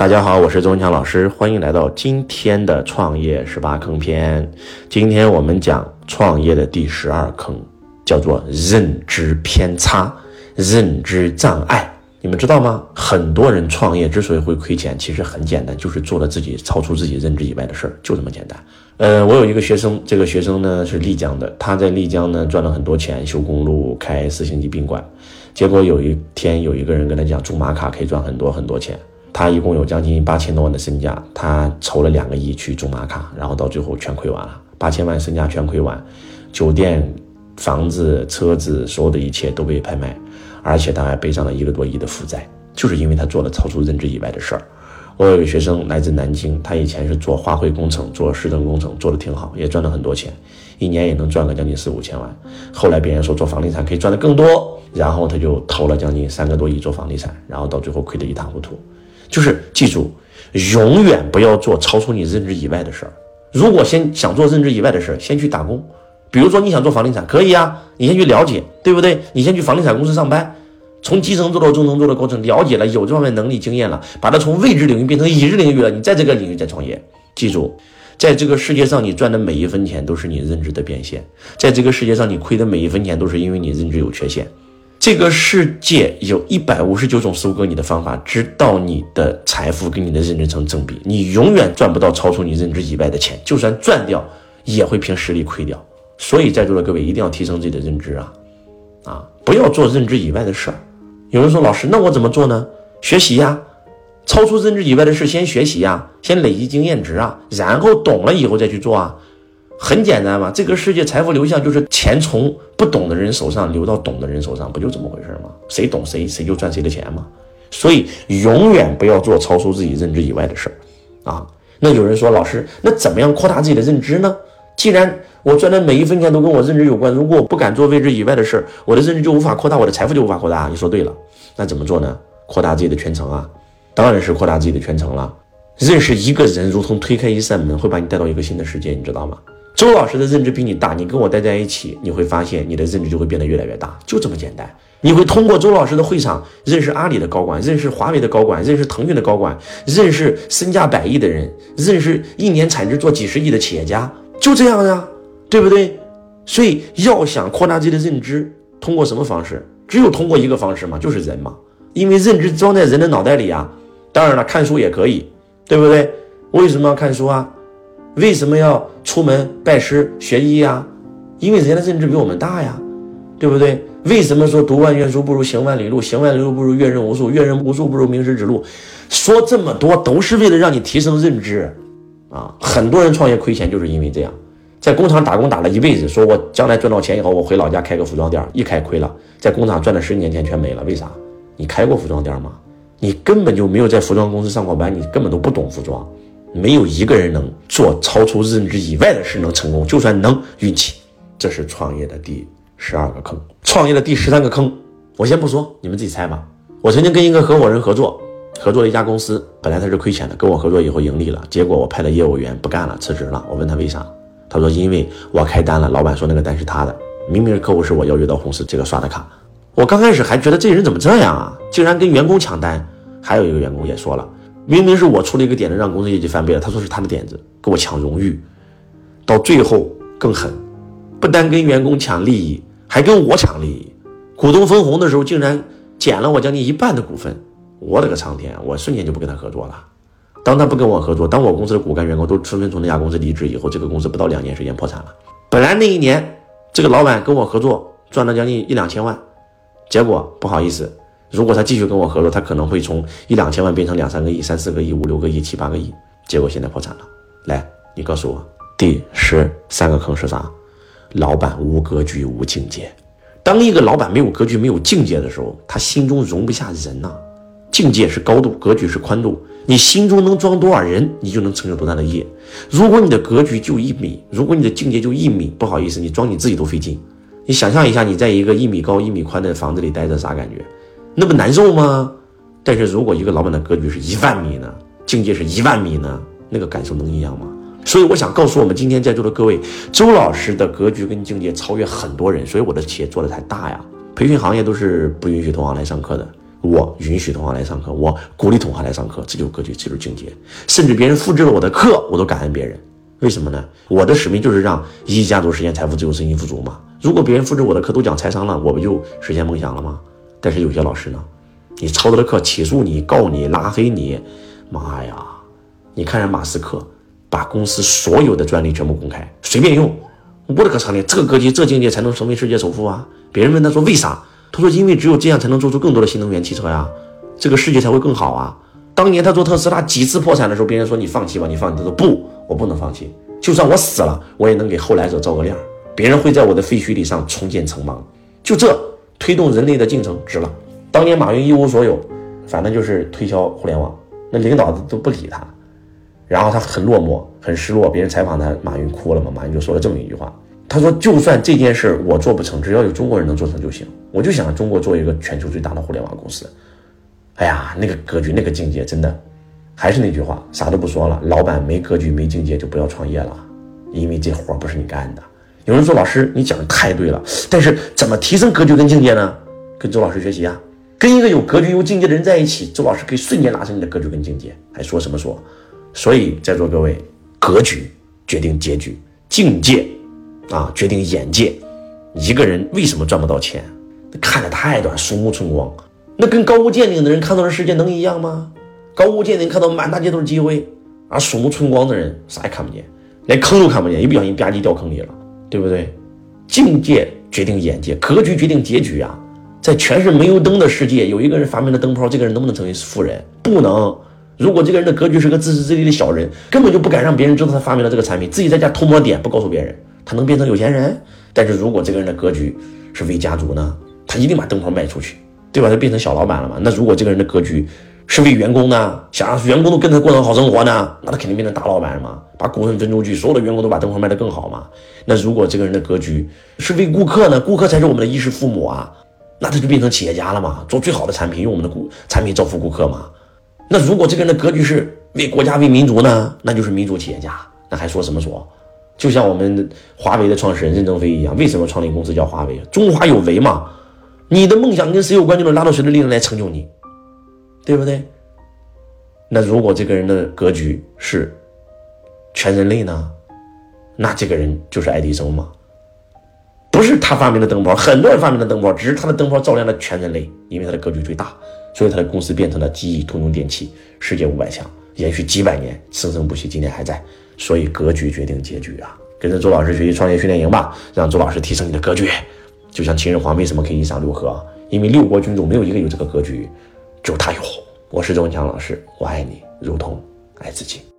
大家好，我是周文强老师，欢迎来到今天的创业十八坑篇。今天我们讲创业的第十二坑，叫做认知偏差、认知障碍。你们知道吗？很多人创业之所以会亏钱，其实很简单，就是做了自己超出自己认知以外的事儿，就这么简单。呃，我有一个学生，这个学生呢是丽江的，他在丽江呢赚了很多钱，修公路、开四星级宾馆。结果有一天，有一个人跟他讲，中马卡可以赚很多很多钱。他一共有将近八千多万的身价，他筹了两个亿去中马卡，然后到最后全亏完了，八千万身价全亏完，酒店、房子、车子，所有的一切都被拍卖，而且他还背上了一个多亿的负债，就是因为他做了超出认知以外的事儿。我有个学生来自南京，他以前是做花卉工程、做市政工程，做的挺好，也赚了很多钱，一年也能赚个将近四五千万。后来别人说做房地产可以赚的更多，然后他就投了将近三个多亿做房地产，然后到最后亏得一塌糊涂。就是记住，永远不要做超出你认知以外的事儿。如果先想做认知以外的事儿，先去打工。比如说你想做房地产，可以啊，你先去了解，对不对？你先去房地产公司上班，从基层做到中层做的过程，了解了，有这方面能力经验了，把它从未知领域变成已知领域了，你在这个领域再创业。记住，在这个世界上，你赚的每一分钱都是你认知的变现；在这个世界上，你亏的每一分钱都是因为你认知有缺陷。这个世界有一百五十九种收割你的方法，直到你的财富跟你的认知成正比，你永远赚不到超出你认知以外的钱，就算赚掉，也会凭实力亏掉。所以，在座的各位一定要提升自己的认知啊，啊，不要做认知以外的事儿。有人说，老师，那我怎么做呢？学习呀，超出认知以外的事，先学习呀，先累积经验值啊，然后懂了以后再去做啊。很简单嘛，这个世界财富流向就是钱从不懂的人手上流到懂的人手上，不就这么回事吗？谁懂谁谁就赚谁的钱嘛。所以永远不要做超出自己认知以外的事儿啊。那有人说，老师，那怎么样扩大自己的认知呢？既然我赚的每一分钱都跟我认知有关，如果我不敢做未知以外的事儿，我的认知就无法扩大，我的财富就无法扩大。你说对了，那怎么做呢？扩大自己的圈层啊，当然是扩大自己的圈层了。认识一个人，如同推开一扇门，会把你带到一个新的世界，你知道吗？周老师的认知比你大，你跟我待在一起，你会发现你的认知就会变得越来越大，就这么简单。你会通过周老师的会场认识阿里的高管，认识华为的高管，认识腾讯的高管，认识身价百亿的人，认识一年产值做几十亿的企业家，就这样呀，对不对？所以要想扩大自己的认知，通过什么方式？只有通过一个方式嘛，就是人嘛，因为认知装在人的脑袋里啊。当然了，看书也可以，对不对？为什么要看书啊？为什么要出门拜师学艺呀？因为人家的认知比我们大呀，对不对？为什么说读万卷书不如行万里路，行万里路不如阅人无数，阅人无数不如名师指路？说这么多都是为了让你提升认知啊！很多人创业亏钱就是因为这样，在工厂打工打了一辈子，说我将来赚到钱以后，我回老家开个服装店，一开亏了，在工厂赚了十年钱全没了。为啥？你开过服装店吗？你根本就没有在服装公司上过班，你根本都不懂服装。没有一个人能做超出认知以外的事能成功，就算能运气。这是创业的第十二个坑，创业的第十三个坑，我先不说，你们自己猜吧。我曾经跟一个合伙人合作，合作了一家公司，本来他是亏钱的，跟我合作以后盈利了，结果我派了业务员不干了，辞职了。我问他为啥，他说因为我开单了，老板说那个单是他的，明明是客户是我邀约到公司这个刷的卡。我刚开始还觉得这人怎么这样啊，竟然跟员工抢单。还有一个员工也说了。明明是我出了一个点子，让公司业绩翻倍了。他说是他的点子，跟我抢荣誉，到最后更狠，不单跟员工抢利益，还跟我抢利益。股东分红的时候，竟然减了我将近一半的股份。我的个苍天！我瞬间就不跟他合作了。当他不跟我合作，当我公司的骨干员工都纷纷从那家公司离职以后，这个公司不到两年时间破产了。本来那一年，这个老板跟我合作赚了将近一两千万，结果不好意思。如果他继续跟我合作，他可能会从一两千万变成两三个亿、三四个亿、五六个亿、七八个亿，结果现在破产了。来，你告诉我，第十三个坑是啥？老板无格局、无境界。当一个老板没有格局、没有境界的时候，他心中容不下人呐。境界是高度，格局是宽度。你心中能装多少人，你就能成就多大的业。如果你的格局就一米，如果你的境界就一米，不好意思，你装你自己都费劲。你想象一下，你在一个一米高、一米宽的房子里待着，啥感觉？那不难受吗？但是如果一个老板的格局是一万米呢，境界是一万米呢，那个感受能一样吗？所以我想告诉我们今天在座的各位，周老师的格局跟境界超越很多人，所以我的企业做的才大呀。培训行业都是不允许同行来上课的，我允许同行来上课，我鼓励同行来上课，这就是格局，这就是境界。甚至别人复制了我的课，我都感恩别人。为什么呢？我的使命就是让一亿家族实现财富自由、身心富足嘛。如果别人复制我的课都讲财商了，我不就实现梦想了吗？但是有些老师呢，你抄他的课，起诉你、告你、拉黑你，妈呀！你看人马斯克把公司所有的专利全部公开，随便用。我的个苍天，这个格局、这境界才能成为世界首富啊！别人问他说为啥？他说因为只有这样才能做出更多的新能源汽车呀，这个世界才会更好啊！当年他做特斯拉几次破产的时候，别人说你放弃吧，你放弃。他说不，我不能放弃，就算我死了，我也能给后来者照个亮。别人会在我的废墟里上重建城邦，就这推动人类的进程值了。当年马云一无所有，反正就是推销互联网，那领导都不理他，然后他很落寞，很失落。别人采访他，马云哭了嘛？马云就说了这么一句话，他说：“就算这件事我做不成，只要有中国人能做成就行。我就想中国做一个全球最大的互联网公司。”哎呀，那个格局，那个境界，真的，还是那句话，啥都不说了。老板没格局、没境界，就不要创业了，因为这活不是你干的。有人说：“老师，你讲的太对了，但是怎么提升格局跟境界呢？跟周老师学习啊，跟一个有格局、有境界的人在一起，周老师可以瞬间拉升你的格局跟境界。还说什么说？所以在座各位，格局决定结局，境界啊决定眼界。一个人为什么赚不到钱？看得太短，鼠目寸光。那跟高屋建瓴的人看到的世界能一样吗？高屋建瓴看到满大街都是机会，而鼠目寸光的人啥也看不见，连坑都看不见，一不小心吧唧掉坑里了。”对不对？境界决定眼界，格局决定结局啊！在全是煤油灯的世界，有一个人发明了灯泡，这个人能不能成为富人？不能。如果这个人的格局是个自私自利的小人，根本就不敢让别人知道他发明了这个产品，自己在家偷摸点，不告诉别人，他能变成有钱人？但是如果这个人的格局是为家族呢？他一定把灯泡卖出去，对吧？他变成小老板了嘛？那如果这个人的格局……是为员工呢，想让员工都跟他过上好生活呢，那他肯定变成大老板嘛，把股份分出去，所有的员工都把灯泡卖得更好嘛。那如果这个人的格局是为顾客呢，顾客才是我们的衣食父母啊，那他就变成企业家了嘛，做最好的产品，用我们的顾产品造福顾客嘛。那如果这个人的格局是为国家为民族呢，那就是民族企业家，那还说什么说？就像我们华为的创始人任正非一样，为什么创立公司叫华为？中华有为嘛？你的梦想跟谁有关，就能拉到谁的力量来成就你。对不对？那如果这个人的格局是全人类呢？那这个人就是爱迪生吗？不是他发明的灯泡，很多人发明的灯泡，只是他的灯泡照亮了全人类，因为他的格局最大，所以他的公司变成了记忆通用电器，世界五百强，延续几百年，生生不息，今天还在。所以格局决定结局啊！跟着周老师学习创业训练营吧，让周老师提升你的格局。就像秦始皇为什么可以一晌六合？因为六国军中没有一个有这个格局。祝他有，我是周文强老师，我爱你，如同爱自己。